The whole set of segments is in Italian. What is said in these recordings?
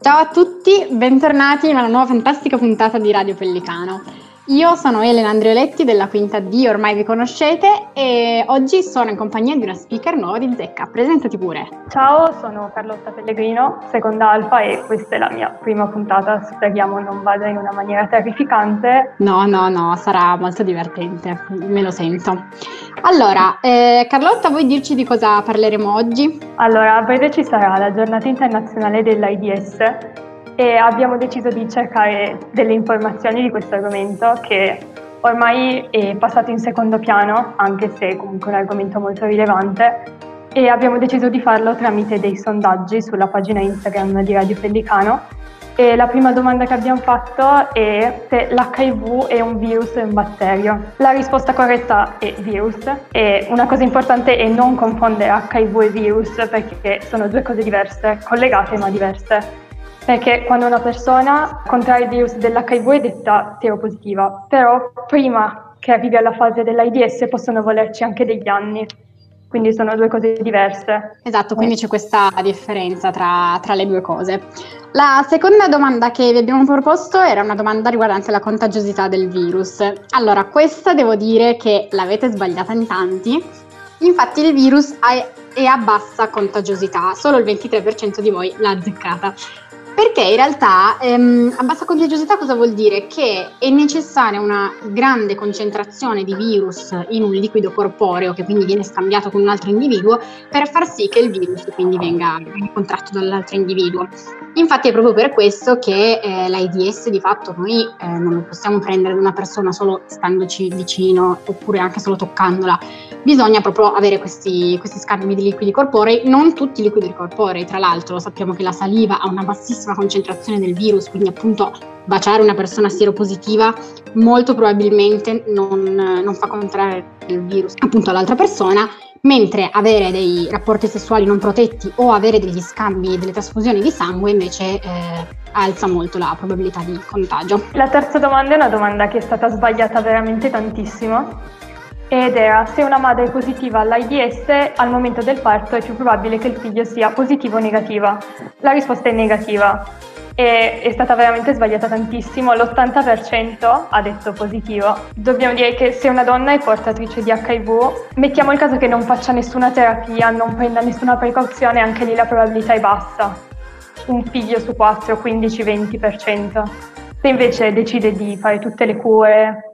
Ciao a tutti, bentornati in una nuova fantastica puntata di Radio Pellicano. Io sono Elena Andrioletti della quinta D, ormai vi conoscete, e oggi sono in compagnia di una speaker nuova di Zecca. Presentati pure. Ciao, sono Carlotta Pellegrino, seconda alfa e questa è la mia prima puntata. Speriamo non vada in una maniera terrificante. No, no, no, sarà molto divertente, me lo sento. Allora, eh, Carlotta, vuoi dirci di cosa parleremo oggi? Allora, a breve ci sarà la giornata internazionale dell'AIDS e abbiamo deciso di cercare delle informazioni di questo argomento che ormai è passato in secondo piano, anche se è comunque un argomento molto rilevante, e abbiamo deciso di farlo tramite dei sondaggi sulla pagina Instagram di Radio Pellicano. E la prima domanda che abbiamo fatto è se l'HIV è un virus o un batterio. La risposta corretta è virus e una cosa importante è non confondere HIV e virus perché sono due cose diverse, collegate ma diverse perché quando una persona contrae il virus dell'HIV è detta seropositiva, però prima che arrivi alla fase dell'AIDS possono volerci anche degli anni. Quindi sono due cose diverse. Esatto, quindi c'è questa differenza tra, tra, le due cose. La seconda domanda che vi abbiamo proposto era una domanda riguardante la contagiosità del virus. Allora, questa devo dire che l'avete sbagliata in tanti. Infatti il virus è a bassa contagiosità, solo il 23% di voi l'ha azzeccata. Perché in realtà ehm, a bassa contagiosità cosa vuol dire? Che è necessaria una grande concentrazione di virus in un liquido corporeo che quindi viene scambiato con un altro individuo per far sì che il virus quindi venga, contratto dall'altro individuo. Infatti è proprio per questo che eh, l'AIDS di fatto noi eh, non lo possiamo prendere da una persona solo standoci vicino oppure anche solo toccandola. Bisogna proprio avere questi, questi scambi di liquidi corporei, non tutti i liquidi corporei, tra l'altro sappiamo che la saliva ha una bassissima concentrazione del virus, quindi appunto baciare una persona sieropositiva molto probabilmente non, non fa contrarre il virus appunto all'altra persona, mentre avere dei rapporti sessuali non protetti o avere degli scambi, delle trasfusioni di sangue invece eh, alza molto la probabilità di contagio. La terza domanda è una domanda che è stata sbagliata veramente tantissimo ed era se una madre è positiva all'AIDS al momento del parto è più probabile che il figlio sia positivo o negativa. La risposta è negativa e è stata veramente sbagliata tantissimo, l'80% ha detto positivo. Dobbiamo dire che se una donna è portatrice di HIV, mettiamo il caso che non faccia nessuna terapia, non prenda nessuna precauzione, anche lì la probabilità è bassa. Un figlio su 4, 15-20%. Se invece decide di fare tutte le cure,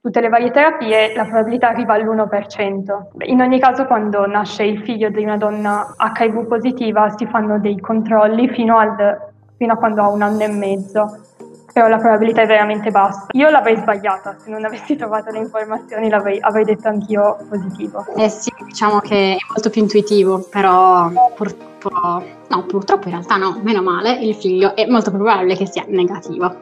tutte le varie terapie, la probabilità arriva all'1%. In ogni caso, quando nasce il figlio di una donna HIV positiva, si fanno dei controlli fino, al, fino a quando ha un anno e mezzo, però la probabilità è veramente bassa. Io l'avrei sbagliata, se non avessi trovato le informazioni l'avrei, avrei detto anch'io positivo. Eh sì, diciamo che è molto più intuitivo, però purtroppo, no, purtroppo in realtà no, meno male, il figlio è molto probabile che sia negativo.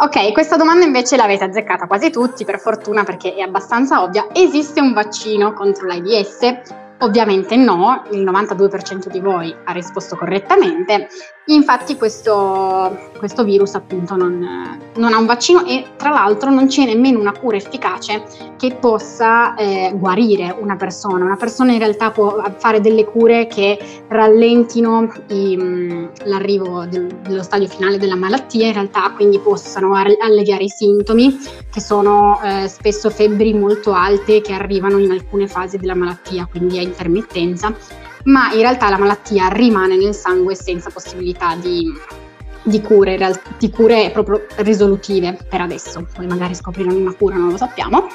Ok, questa domanda invece l'avete azzeccata quasi tutti, per fortuna perché è abbastanza ovvia. Esiste un vaccino contro l'AIDS? Ovviamente no, il 92% di voi ha risposto correttamente. Infatti questo, questo virus appunto non, non, ha un vaccino e tra l'altro non c'è nemmeno una cura efficace che possa eh, guarire una persona. Una persona in realtà può fare delle cure che rallentino i, mm, l'arrivo del, dello stadio finale della malattia, in realtà quindi possano alleviare i sintomi che sono eh, spesso febbri molto alte che arrivano in alcune fasi della malattia, quindi a intermittenza ma in realtà la malattia rimane nel sangue senza possibilità di, di, cure, di cure proprio risolutive per adesso, poi magari scopriranno una cura, non lo sappiamo.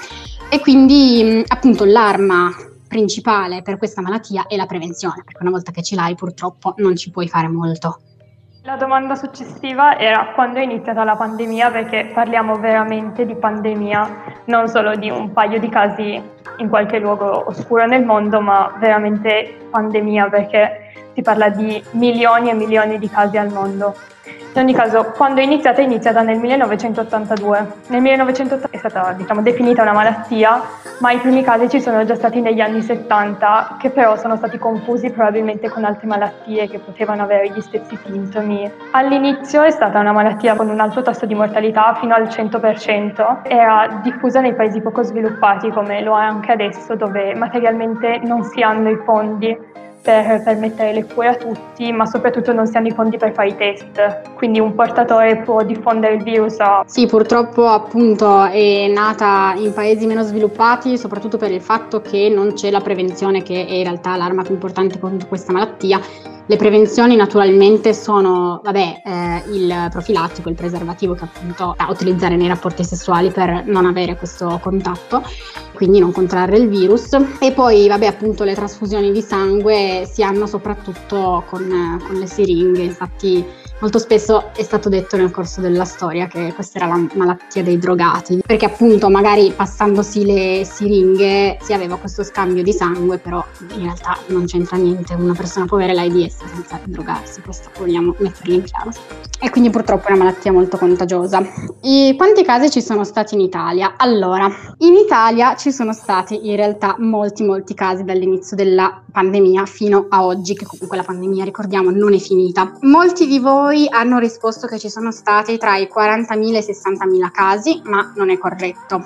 E quindi appunto l'arma principale per questa malattia è la prevenzione, perché una volta che ce l'hai purtroppo non ci puoi fare molto. La domanda successiva era quando è iniziata la pandemia, perché parliamo veramente di pandemia, non solo di un paio di casi in qualche luogo oscuro nel mondo, ma veramente pandemia, perché si parla di milioni e milioni di casi al mondo. In ogni caso, quando è iniziata, è iniziata nel 1982. Nel 1980 è stata diciamo, definita una malattia, ma i primi casi ci sono già stati negli anni 70, che però sono stati confusi probabilmente con altre malattie che potevano avere gli stessi sintomi. All'inizio è stata una malattia con un alto tasso di mortalità fino al 100%, era diffusa nei paesi poco sviluppati come lo è anche adesso, dove materialmente non si hanno i fondi per permettere le cure a tutti, ma soprattutto non si hanno i fondi per fare i test. Quindi un portatore può diffondere il virus. Sì, purtroppo appunto è nata in paesi meno sviluppati, soprattutto per il fatto che non c'è la prevenzione, che è in realtà l'arma più importante contro questa malattia. Le prevenzioni naturalmente sono, vabbè, eh, il profilattico, il preservativo che appunto da utilizzare nei rapporti sessuali per non avere questo contatto quindi non contrarre il virus. E poi, vabbè, appunto le trasfusioni di sangue si hanno soprattutto con, con le siringhe, infatti molto spesso è stato detto nel corso della storia che questa era la malattia dei drogati, perché appunto magari passandosi le siringhe si aveva questo scambio di sangue, però in realtà non c'entra niente una persona può avere l'AIDS senza drogarsi, questo vogliamo metterlo in chiaro. E quindi purtroppo è una malattia molto contagiosa. E quanti casi ci sono stati in Italia? Allora, in Italia ci sono stati in realtà molti molti casi dall'inizio della pandemia fino a oggi, che comunque la pandemia ricordiamo non è finita. Molti di voi poi hanno risposto che ci sono stati tra i 40.000 e i 60.000 casi, ma non è corretto.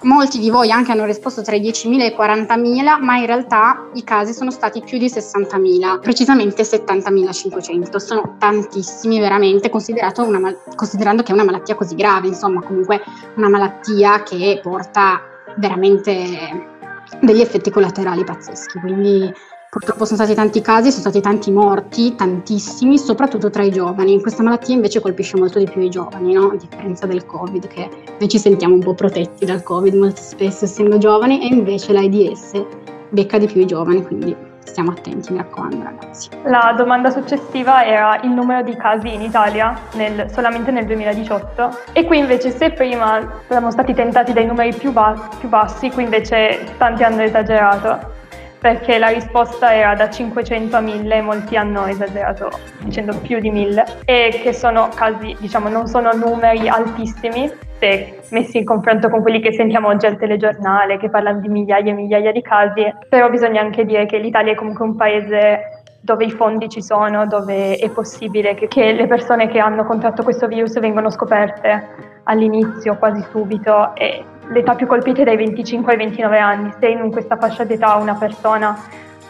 Molti di voi anche hanno risposto tra i 10.000 e i 40.000, ma in realtà i casi sono stati più di 60.000, precisamente 70.500. Sono tantissimi veramente, una, considerando che è una malattia così grave, insomma comunque una malattia che porta veramente degli effetti collaterali pazzeschi. Quindi Purtroppo sono stati tanti casi, sono stati tanti morti, tantissimi, soprattutto tra i giovani. Questa malattia invece colpisce molto di più i giovani, no? a differenza del Covid, che noi ci sentiamo un po' protetti dal Covid molto spesso essendo giovani, e invece l'AIDS becca di più i giovani, quindi stiamo attenti, mi raccomando ragazzi. La domanda successiva era il numero di casi in Italia nel, solamente nel 2018 e qui invece se prima siamo stati tentati dai numeri più, ba- più bassi, qui invece tanti hanno esagerato perché la risposta era da 500 a 1000 e molti hanno esagerato dicendo più di 1000 e che sono casi, diciamo, non sono numeri altissimi se messi in confronto con quelli che sentiamo oggi al telegiornale che parlano di migliaia e migliaia di casi, però bisogna anche dire che l'Italia è comunque un paese dove i fondi ci sono, dove è possibile che, che le persone che hanno contratto questo virus vengano scoperte all'inizio, quasi subito e l'età più colpita è dai 25 ai 29 anni, se in questa fascia d'età una persona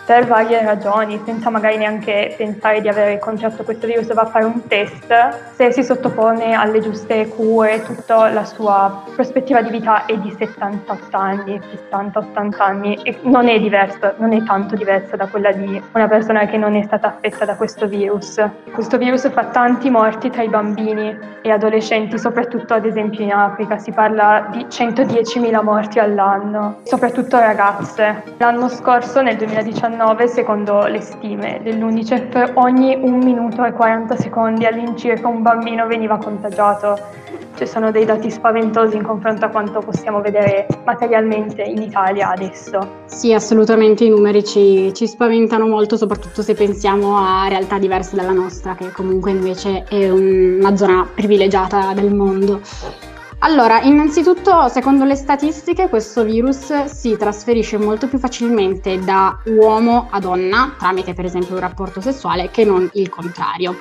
per varie ragioni, senza magari neanche pensare di avere contratto questo virus, va a fare un test, se si sottopone alle giuste cure, tutta la sua prospettiva di vita è di 78 anni, 70-80 anni e non è diversa, non è tanto diversa da quella di una persona che non è stata affetta da questo virus. Questo virus fa tanti morti tra i bambini e adolescenti, soprattutto ad esempio in Africa, si parla di 110.000 morti all'anno, soprattutto ragazze. L'anno scorso, nel 2019, 2019, secondo le stime dell'UNICEF, ogni 1 minuto e 40 secondi all'incirca un bambino veniva contagiato. Ci sono dei dati spaventosi in confronto a quanto possiamo vedere materialmente in Italia adesso. Sì, assolutamente i numeri ci, ci spaventano molto, soprattutto se pensiamo a realtà diverse dalla nostra, che comunque invece è una zona privilegiata del mondo. Allora, innanzitutto, secondo le statistiche, questo virus si trasferisce molto più facilmente da uomo a donna, tramite per esempio un rapporto sessuale, che non il contrario.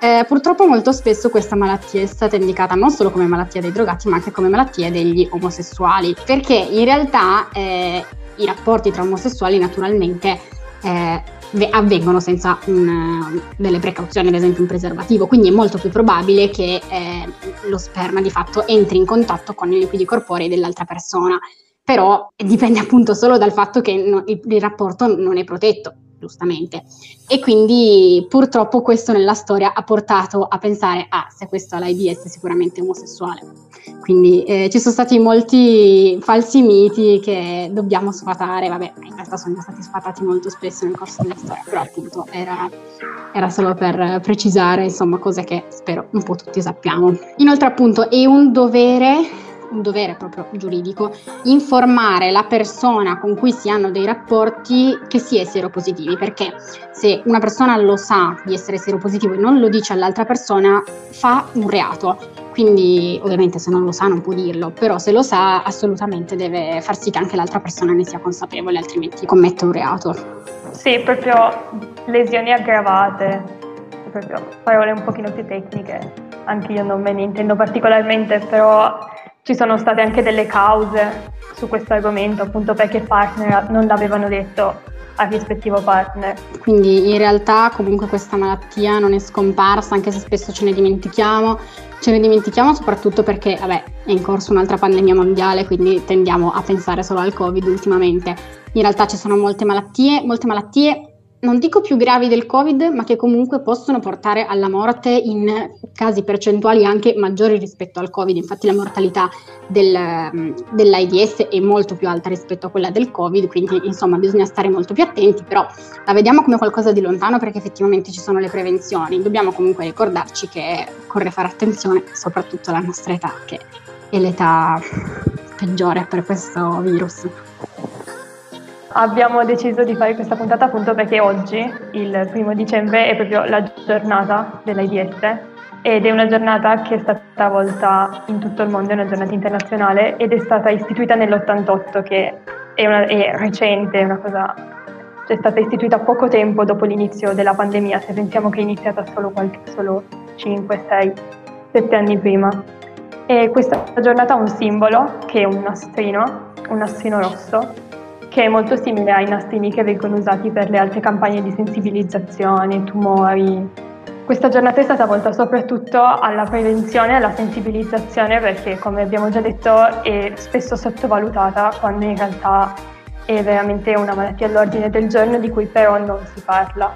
Eh, purtroppo molto spesso questa malattia è stata indicata non solo come malattia dei drogati, ma anche come malattia degli omosessuali, perché in realtà eh, i rapporti tra omosessuali naturalmente eh, avvengono senza un, delle precauzioni, ad esempio un preservativo, quindi è molto più probabile che eh, lo sperma di fatto entri in contatto con i liquidi corporei dell'altra persona, però dipende appunto solo dal fatto che no, il, il rapporto non è protetto giustamente. E quindi purtroppo questo nella storia ha portato a pensare, ah, se questo ha l'AIDS è sicuramente omosessuale. Quindi eh, ci sono stati molti falsi miti che dobbiamo sfatare, vabbè, in realtà sono stati sfatati molto spesso nel corso della storia, però appunto era, era solo per precisare, insomma, cose che spero un po' tutti sappiamo. Inoltre appunto è un dovere un dovere proprio giuridico, informare la persona con cui si hanno dei rapporti che si è seropositivi, perché se una persona lo sa di essere seropositivo e non lo dice all'altra persona, fa un reato. Quindi ovviamente se non lo sa non può dirlo, però se lo sa assolutamente deve far sì che anche l'altra persona ne sia consapevole, altrimenti commette un reato. Sì, proprio lesioni aggravate, proprio parole un pochino più tecniche anche io non me ne intendo particolarmente, però ci sono state anche delle cause su questo argomento, appunto perché i partner non l'avevano detto al rispettivo partner. Quindi in realtà comunque questa malattia non è scomparsa, anche se spesso ce ne dimentichiamo. Ce ne dimentichiamo soprattutto perché, vabbè, è in corso un'altra pandemia mondiale, quindi tendiamo a pensare solo al Covid ultimamente. In realtà ci sono molte malattie, molte malattie non dico più gravi del Covid, ma che comunque possono portare alla morte in casi percentuali anche maggiori rispetto al Covid. Infatti la mortalità del, mm, dell'AIDS è molto più alta rispetto a quella del Covid, quindi insomma bisogna stare molto più attenti, però la vediamo come qualcosa di lontano perché effettivamente ci sono le prevenzioni. Dobbiamo comunque ricordarci che occorre fare attenzione, soprattutto alla nostra età, che è l'età peggiore per questo virus. Abbiamo deciso di fare questa puntata appunto perché oggi, il primo dicembre, è proprio la giornata dell'AIDS ed è una giornata che è stata volta in tutto il mondo, è una giornata internazionale ed è stata istituita nell'88 che è, una, è recente, è una cosa cioè è stata istituita poco tempo dopo l'inizio della pandemia, se pensiamo che è iniziata solo, qualche, solo 5, 6, 7 anni prima. E questa giornata ha un simbolo che è un nastrino, un nastrino rosso, che è molto simile ai nastrini che vengono usati per le altre campagne di sensibilizzazione, tumori. Questa giornata è stata volta soprattutto alla prevenzione e alla sensibilizzazione perché, come abbiamo già detto, è spesso sottovalutata quando in realtà è veramente una malattia all'ordine del giorno di cui però non si parla.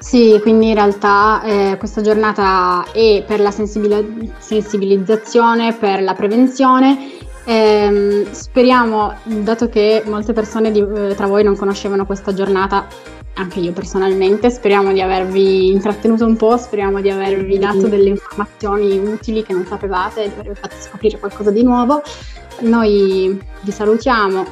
Sì, quindi in realtà eh, questa giornata è per la sensibilizzazione, per la prevenzione Ehm, speriamo, dato che molte persone di, eh, tra voi non conoscevano questa giornata, anche io personalmente, speriamo di avervi intrattenuto un po', speriamo di avervi dato delle informazioni utili che non sapevate, di avervi fatto scoprire qualcosa di nuovo. Noi vi salutiamo.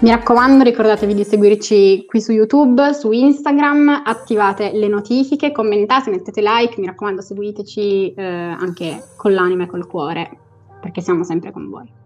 Mi raccomando, ricordatevi di seguirci qui su YouTube, su Instagram, attivate le notifiche, commentate, mettete like, mi raccomando, seguiteci eh, anche con l'anima e col cuore, perché siamo sempre con voi.